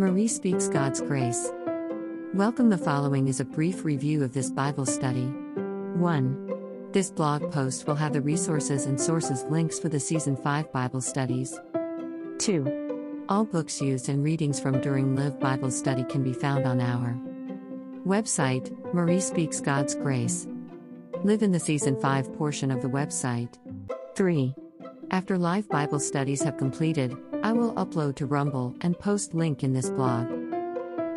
Marie Speaks God's Grace. Welcome. The following is a brief review of this Bible study. 1. This blog post will have the resources and sources links for the Season 5 Bible studies. 2. All books used and readings from during Live Bible Study can be found on our website, Marie Speaks God's Grace. Live in the Season 5 portion of the website. 3. After live Bible studies have completed, I will upload to Rumble and post link in this blog.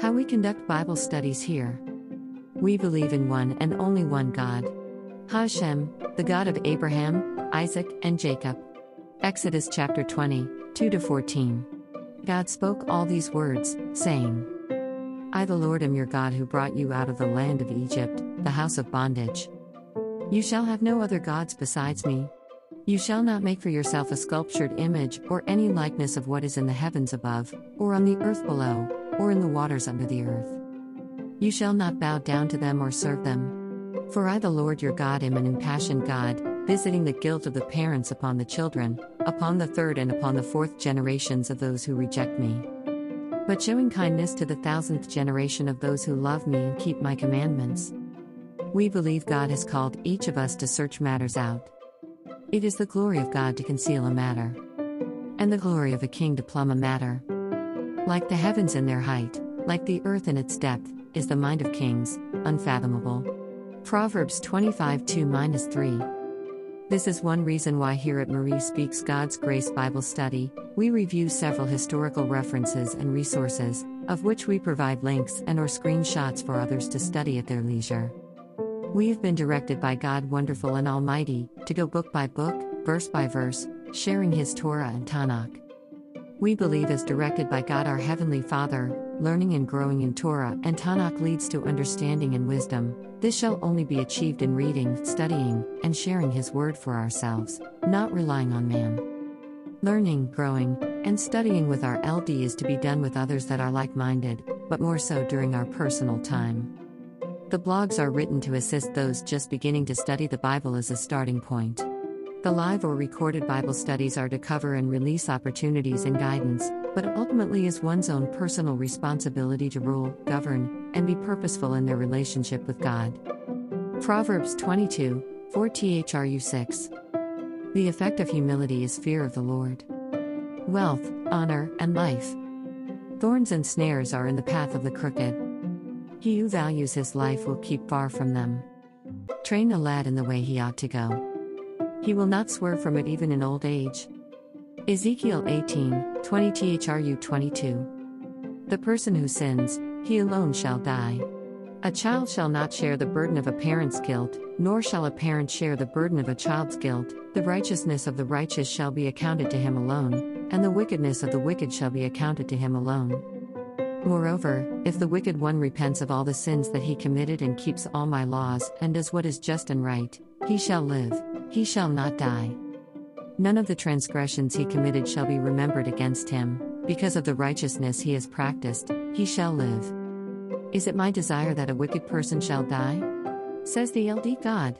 How we conduct Bible studies here. We believe in one and only one God. Hashem, the God of Abraham, Isaac, and Jacob. Exodus chapter 20, 2 14. God spoke all these words, saying, I, the Lord, am your God who brought you out of the land of Egypt, the house of bondage. You shall have no other gods besides me. You shall not make for yourself a sculptured image or any likeness of what is in the heavens above, or on the earth below, or in the waters under the earth. You shall not bow down to them or serve them. For I, the Lord your God, am an impassioned God, visiting the guilt of the parents upon the children, upon the third and upon the fourth generations of those who reject me. But showing kindness to the thousandth generation of those who love me and keep my commandments. We believe God has called each of us to search matters out. It is the glory of God to conceal a matter, and the glory of a king to plumb a matter. Like the heavens in their height, like the earth in its depth, is the mind of kings, unfathomable. Proverbs 25 2 3. This is one reason why here at Marie Speaks God's Grace Bible Study, we review several historical references and resources, of which we provide links and or screenshots for others to study at their leisure. We have been directed by God Wonderful and Almighty to go book by book, verse by verse, sharing His Torah and Tanakh. We believe, as directed by God our Heavenly Father, learning and growing in Torah and Tanakh leads to understanding and wisdom. This shall only be achieved in reading, studying, and sharing His Word for ourselves, not relying on man. Learning, growing, and studying with our LD is to be done with others that are like minded, but more so during our personal time. The blogs are written to assist those just beginning to study the Bible as a starting point. The live or recorded Bible studies are to cover and release opportunities and guidance, but ultimately is one's own personal responsibility to rule, govern, and be purposeful in their relationship with God. Proverbs 22, 4 THRU 6. The effect of humility is fear of the Lord. Wealth, honor, and life. Thorns and snares are in the path of the crooked. He who values his life will keep far from them. Train a lad in the way he ought to go. He will not swerve from it even in old age. Ezekiel 18, 20 THRU 22. The person who sins, he alone shall die. A child shall not share the burden of a parent's guilt, nor shall a parent share the burden of a child's guilt. The righteousness of the righteous shall be accounted to him alone, and the wickedness of the wicked shall be accounted to him alone. Moreover, if the wicked one repents of all the sins that he committed and keeps all my laws and does what is just and right, he shall live, he shall not die. None of the transgressions he committed shall be remembered against him, because of the righteousness he has practiced, he shall live. Is it my desire that a wicked person shall die? Says the LD God.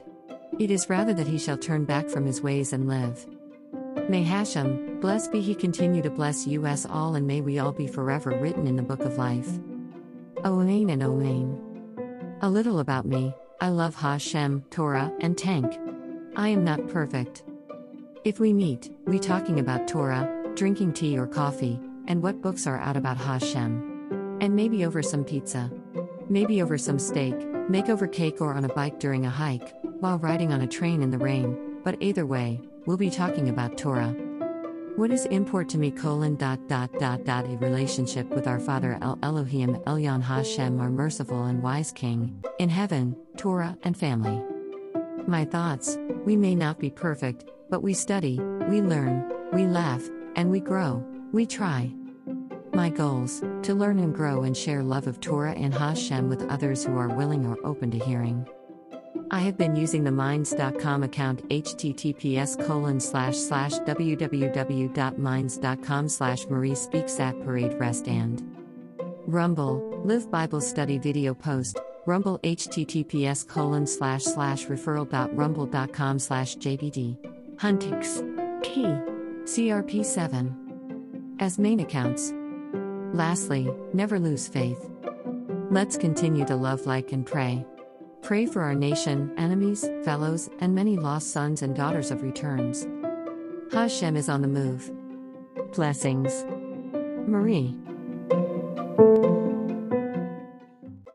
It is rather that he shall turn back from his ways and live. May Hashem, blessed be He, continue to bless you us all, and may we all be forever written in the book of life. Amen and Amen. A little about me I love Hashem, Torah, and Tanakh. I am not perfect. If we meet, we talking about Torah, drinking tea or coffee, and what books are out about Hashem. And maybe over some pizza. Maybe over some steak, make over cake or on a bike during a hike, while riding on a train in the rain, but either way, we'll be talking about Torah. What is import to me colon dot dot dot dot a relationship with our Father El Elohim Elyon Hashem our merciful and wise King, in heaven, Torah and family. My thoughts, we may not be perfect, but we study, we learn, we laugh, and we grow, we try. My goals, to learn and grow and share love of Torah and Hashem with others who are willing or open to hearing. I have been using the minds.com account https colon slash slash www.minds.com slash Marie speaks at parade rest and Rumble, Live Bible Study video post, Rumble https colon slash slash referral.rumble.com slash JBD. Huntix. Key. CRP7. As main accounts. Lastly, never lose faith. Let's continue to love, like, and pray. Pray for our nation, enemies, fellows, and many lost sons and daughters of returns. Hashem is on the move. Blessings. Marie.